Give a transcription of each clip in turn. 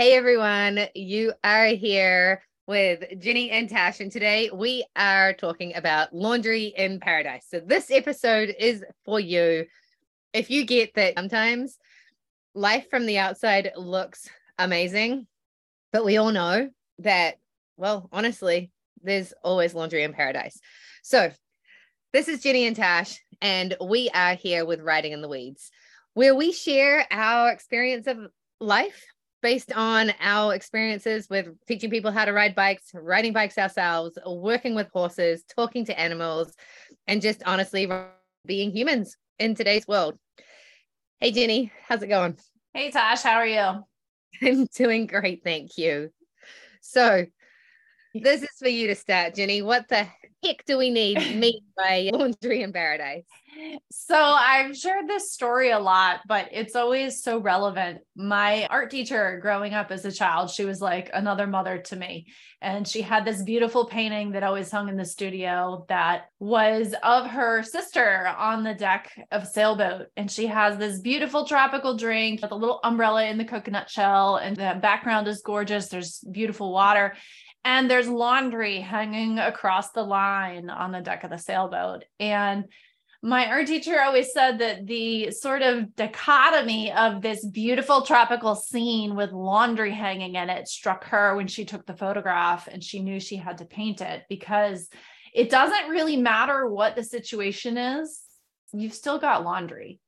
Hey everyone, you are here with Ginny and Tash, and today we are talking about laundry in paradise. So, this episode is for you. If you get that sometimes life from the outside looks amazing, but we all know that, well, honestly, there's always laundry in paradise. So, this is Ginny and Tash, and we are here with Riding in the Weeds, where we share our experience of life based on our experiences with teaching people how to ride bikes, riding bikes ourselves, working with horses, talking to animals, and just honestly being humans in today's world. Hey, Ginny, how's it going? Hey, Tash, how are you? I'm doing great. Thank you. So, this is for you to start, Ginny. What the heck do we need meat by Laundry in Paradise? So I've shared this story a lot, but it's always so relevant. My art teacher growing up as a child, she was like another mother to me. And she had this beautiful painting that always hung in the studio that was of her sister on the deck of a sailboat. And she has this beautiful tropical drink with a little umbrella in the coconut shell. And the background is gorgeous. There's beautiful water and there's laundry hanging across the line on the deck of the sailboat. And my art teacher always said that the sort of dichotomy of this beautiful tropical scene with laundry hanging in it struck her when she took the photograph and she knew she had to paint it because it doesn't really matter what the situation is, you've still got laundry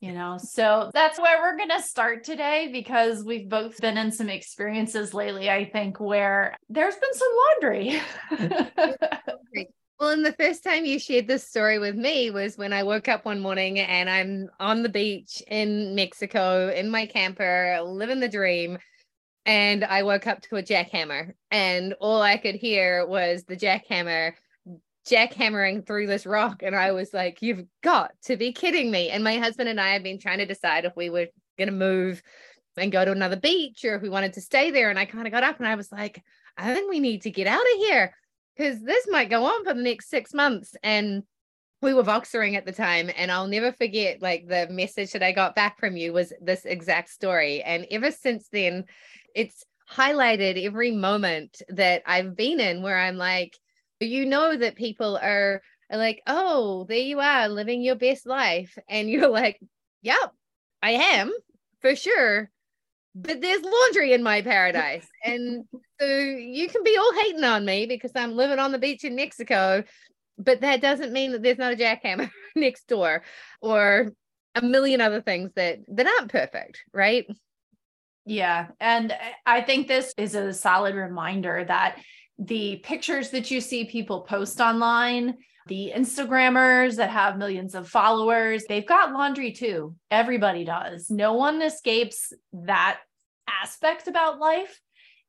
you know? So that's where we're going to start today because we've both been in some experiences lately i think where there's been some laundry. Well and the first time you shared this story with me was when i woke up one morning and i'm on the beach in mexico in my camper living the dream and i woke up to a jackhammer and all i could hear was the jackhammer jackhammering through this rock. And I was like, you've got to be kidding me. And my husband and I have been trying to decide if we were going to move and go to another beach or if we wanted to stay there. And I kind of got up and I was like, I think we need to get out of here because this might go on for the next six months. And we were Voxering at the time. And I'll never forget like the message that I got back from you was this exact story. And ever since then, it's highlighted every moment that I've been in where I'm like, you know that people are, are like, oh, there you are living your best life. And you're like, yep, I am for sure. But there's laundry in my paradise. and so you can be all hating on me because I'm living on the beach in Mexico. But that doesn't mean that there's not a jackhammer next door or a million other things that that aren't perfect, right? Yeah. And I think this is a solid reminder that the pictures that you see people post online, the Instagrammers that have millions of followers, they've got laundry too. Everybody does. No one escapes that aspect about life.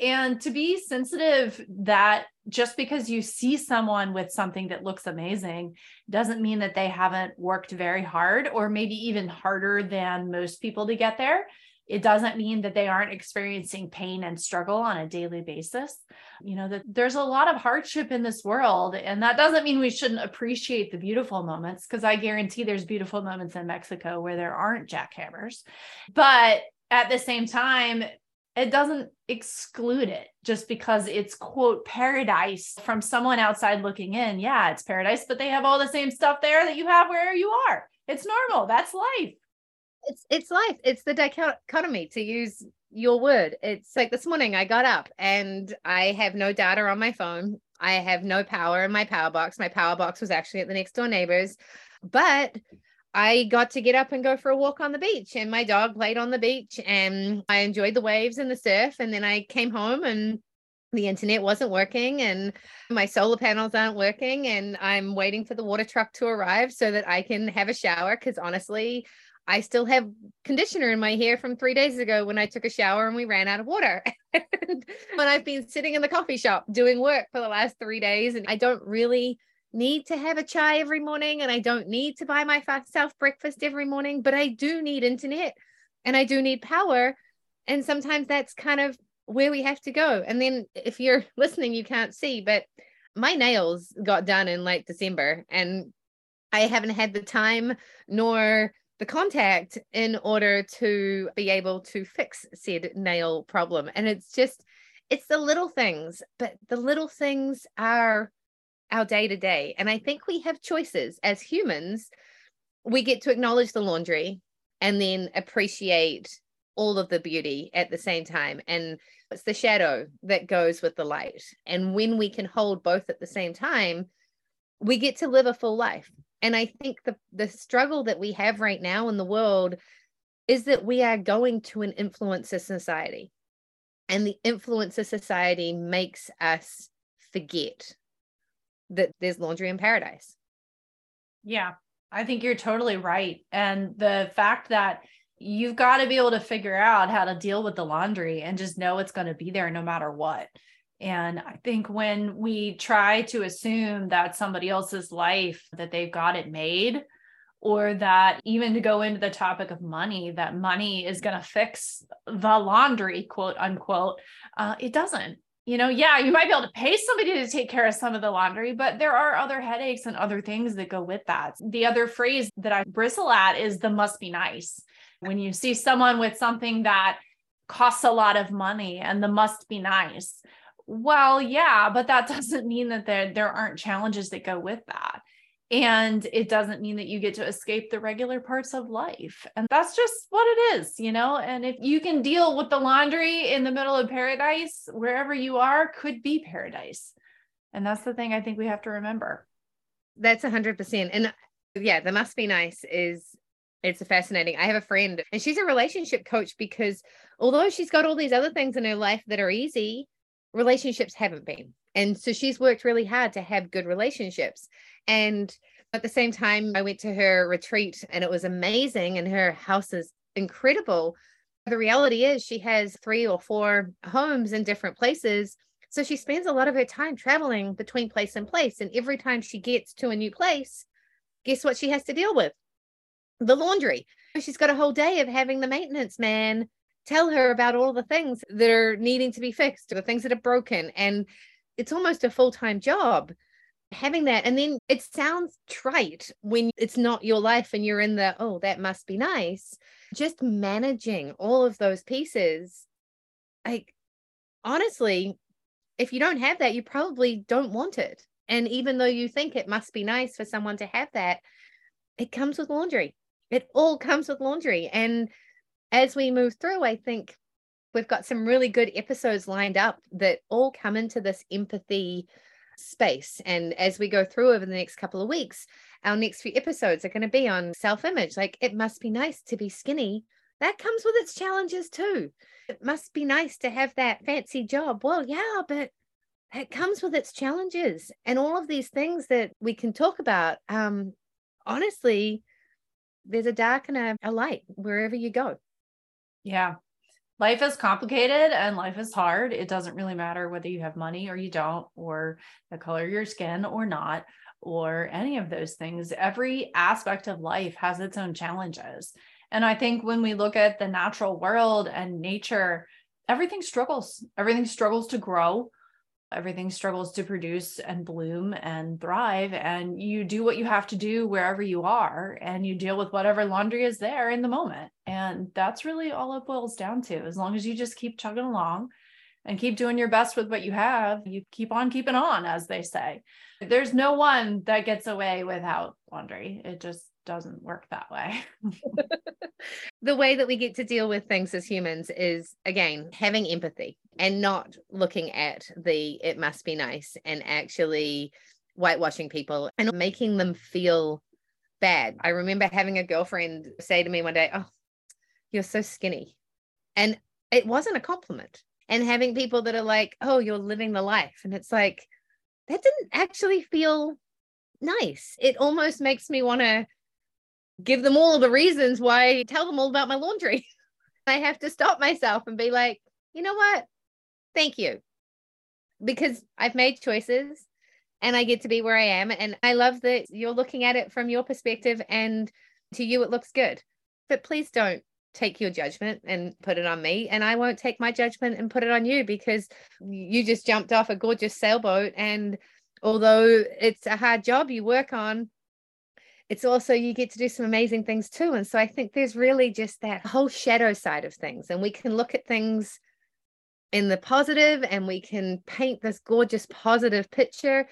And to be sensitive that just because you see someone with something that looks amazing doesn't mean that they haven't worked very hard or maybe even harder than most people to get there it doesn't mean that they aren't experiencing pain and struggle on a daily basis. You know, that there's a lot of hardship in this world. And that doesn't mean we shouldn't appreciate the beautiful moments, because I guarantee there's beautiful moments in Mexico where there aren't jackhammers. But at the same time, it doesn't exclude it just because it's quote paradise from someone outside looking in. Yeah, it's paradise, but they have all the same stuff there that you have where you are. It's normal. That's life it's it's life. It's the dichotomy to use your word. It's like this morning i got up and i have no data on my phone. I have no power in my power box. My power box was actually at the next door neighbors. But i got to get up and go for a walk on the beach and my dog played on the beach and i enjoyed the waves and the surf. And then i came home and the internet wasn't working and my solar panels aren't working and i'm waiting for the water truck to arrive so that i can have a shower. Because honestly I still have conditioner in my hair from three days ago when I took a shower and we ran out of water. and I've been sitting in the coffee shop doing work for the last three days, and I don't really need to have a chai every morning and I don't need to buy myself breakfast every morning, but I do need internet and I do need power. And sometimes that's kind of where we have to go. And then if you're listening, you can't see, but my nails got done in late December and I haven't had the time nor the contact in order to be able to fix said nail problem. And it's just, it's the little things, but the little things are our day to day. And I think we have choices as humans. We get to acknowledge the laundry and then appreciate all of the beauty at the same time. And it's the shadow that goes with the light. And when we can hold both at the same time, we get to live a full life. And I think the the struggle that we have right now in the world is that we are going to an influencer society. And the influencer society makes us forget that there's laundry in paradise. Yeah, I think you're totally right. And the fact that you've got to be able to figure out how to deal with the laundry and just know it's going to be there no matter what. And I think when we try to assume that somebody else's life, that they've got it made, or that even to go into the topic of money, that money is going to fix the laundry, quote unquote, uh, it doesn't. You know, yeah, you might be able to pay somebody to take care of some of the laundry, but there are other headaches and other things that go with that. The other phrase that I bristle at is the must be nice. When you see someone with something that costs a lot of money and the must be nice, well, yeah, but that doesn't mean that there, there aren't challenges that go with that. And it doesn't mean that you get to escape the regular parts of life. And that's just what it is, you know? And if you can deal with the laundry in the middle of paradise, wherever you are could be paradise. And that's the thing I think we have to remember. That's 100%. And uh, yeah, the must be nice is it's fascinating. I have a friend and she's a relationship coach because although she's got all these other things in her life that are easy, relationships haven't been. And so she's worked really hard to have good relationships. And at the same time, I went to her retreat and it was amazing. And her house is incredible. The reality is, she has three or four homes in different places. So she spends a lot of her time traveling between place and place. And every time she gets to a new place, guess what she has to deal with? The laundry. She's got a whole day of having the maintenance man tell her about all the things that are needing to be fixed, the things that are broken. And it's almost a full time job having that. And then it sounds trite when it's not your life and you're in the, oh, that must be nice. Just managing all of those pieces. Like, honestly, if you don't have that, you probably don't want it. And even though you think it must be nice for someone to have that, it comes with laundry. It all comes with laundry. And as we move through, I think we've got some really good episodes lined up that all come into this empathy space. And as we go through over the next couple of weeks, our next few episodes are going to be on self image. Like, it must be nice to be skinny. That comes with its challenges too. It must be nice to have that fancy job. Well, yeah, but it comes with its challenges and all of these things that we can talk about. Um, honestly, there's a dark and a, a light wherever you go. Yeah. Life is complicated and life is hard. It doesn't really matter whether you have money or you don't, or the color of your skin or not, or any of those things. Every aspect of life has its own challenges. And I think when we look at the natural world and nature, everything struggles. Everything struggles to grow everything struggles to produce and bloom and thrive and you do what you have to do wherever you are and you deal with whatever laundry is there in the moment. And that's really all it boils down to. As long as you just keep chugging along and keep doing your best with what you have you keep on keeping on as they say there's no one that gets away without laundry it just doesn't work that way. the way that we get to deal with things as humans is again having empathy and not looking at the it must be nice and actually whitewashing people and making them feel bad. I remember having a girlfriend say to me one day, Oh, you're so skinny. And it wasn't a compliment. And having people that are like, Oh, you're living the life. And it's like, that didn't actually feel nice. It almost makes me want to give them all the reasons why tell them all about my laundry. I have to stop myself and be like, you know what? Thank you. Because I've made choices and I get to be where I am. And I love that you're looking at it from your perspective and to you, it looks good. But please don't take your judgment and put it on me. And I won't take my judgment and put it on you because you just jumped off a gorgeous sailboat. And although it's a hard job you work on, it's also you get to do some amazing things too. And so I think there's really just that whole shadow side of things. And we can look at things in the positive and we can paint this gorgeous positive picture.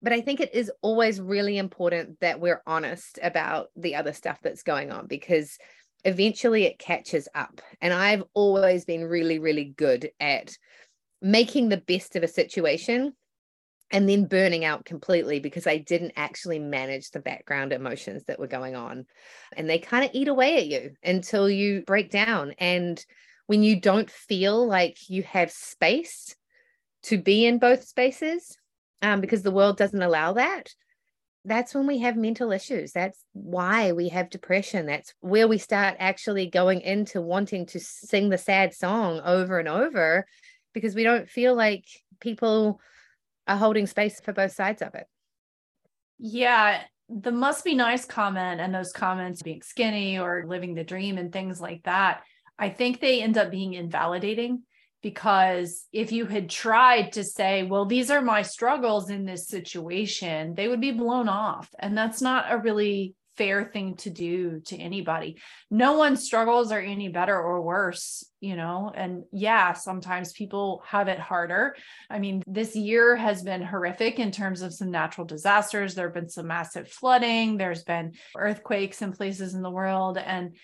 But I think it is always really important that we're honest about the other stuff that's going on because eventually it catches up. And I've always been really, really good at making the best of a situation and then burning out completely because I didn't actually manage the background emotions that were going on. And they kind of eat away at you until you break down. And when you don't feel like you have space to be in both spaces, um, because the world doesn't allow that, that's when we have mental issues. That's why we have depression. That's where we start actually going into wanting to sing the sad song over and over because we don't feel like people are holding space for both sides of it. Yeah, the must be nice comment and those comments being skinny or living the dream and things like that, I think they end up being invalidating because if you had tried to say, well, these are my struggles in this situation, they would be blown off. And that's not a really fair thing to do to anybody. No one's struggles are any better or worse, you know. And yeah, sometimes people have it harder. I mean, this year has been horrific in terms of some natural disasters. There have been some massive flooding, there's been earthquakes in places in the world. And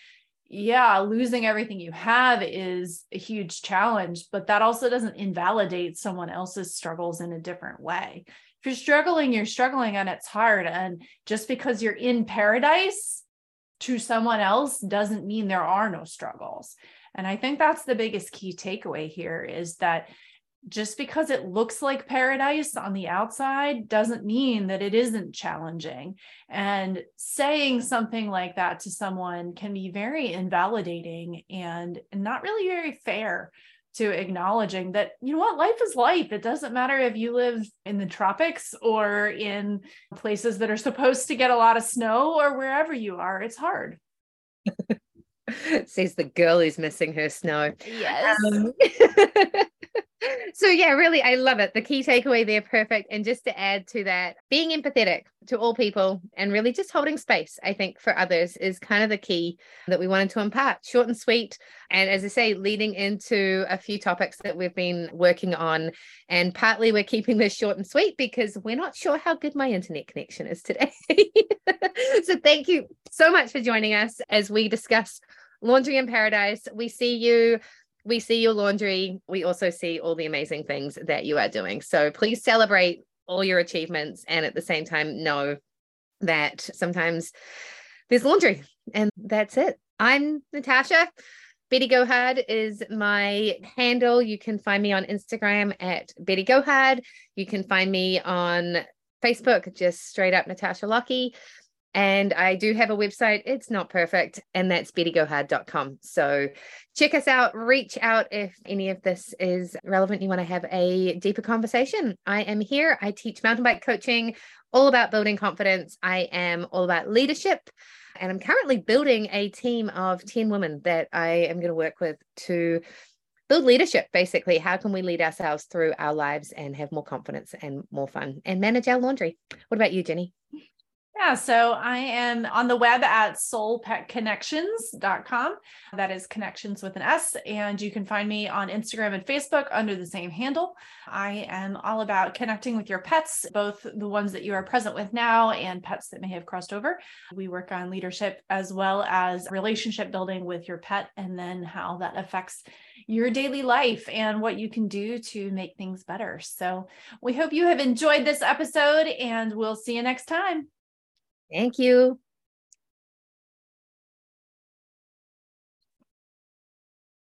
yeah, losing everything you have is a huge challenge, but that also doesn't invalidate someone else's struggles in a different way if you're struggling, you're struggling and it's hard. And just because you're in paradise to someone else doesn't mean there are no struggles. And I think that's the biggest key takeaway here is that just because it looks like paradise on the outside doesn't mean that it isn't challenging. And saying something like that to someone can be very invalidating and not really very fair to acknowledging that you know what life is life. It doesn't matter if you live in the tropics or in places that are supposed to get a lot of snow or wherever you are it's hard. Says the girl who's missing her snow. Yes. Um, so yeah really i love it. The key takeaway there perfect. And just to add to that being empathetic to all people and really just holding space i think for others is kind of the key that we wanted to impart. Short and sweet. And as i say leading into a few topics that we've been working on. And partly we're keeping this short and sweet because we're not sure how good my internet connection is today. So thank you so much for joining us as we discuss laundry in paradise. We see you we see your laundry. We also see all the amazing things that you are doing. So please celebrate all your achievements and at the same time know that sometimes there's laundry and that's it. I'm Natasha. Betty Gohard is my handle. You can find me on Instagram at Betty Gohard. You can find me on Facebook, just straight up Natasha Lockie. And I do have a website. It's not perfect, and that's bettygohard.com. So check us out, reach out if any of this is relevant. You want to have a deeper conversation. I am here. I teach mountain bike coaching, all about building confidence. I am all about leadership. And I'm currently building a team of 10 women that I am going to work with to build leadership basically. How can we lead ourselves through our lives and have more confidence and more fun and manage our laundry? What about you, Ginny? Yeah, so I am on the web at soulpetconnections.com. That is connections with an S. And you can find me on Instagram and Facebook under the same handle. I am all about connecting with your pets, both the ones that you are present with now and pets that may have crossed over. We work on leadership as well as relationship building with your pet and then how that affects your daily life and what you can do to make things better. So we hope you have enjoyed this episode and we'll see you next time. Thank you.